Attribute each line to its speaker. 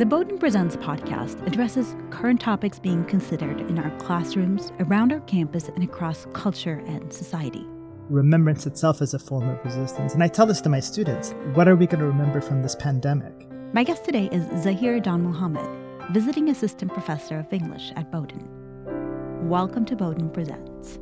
Speaker 1: The Bowdoin Presents podcast addresses current topics being considered in our classrooms, around our campus, and across culture and society.
Speaker 2: Remembrance itself is a form of resistance. And I tell this to my students what are we going to remember from this pandemic?
Speaker 1: My guest today is Zahir Janmohamed, visiting assistant professor of English at Bowdoin. Welcome to Bowdoin Presents.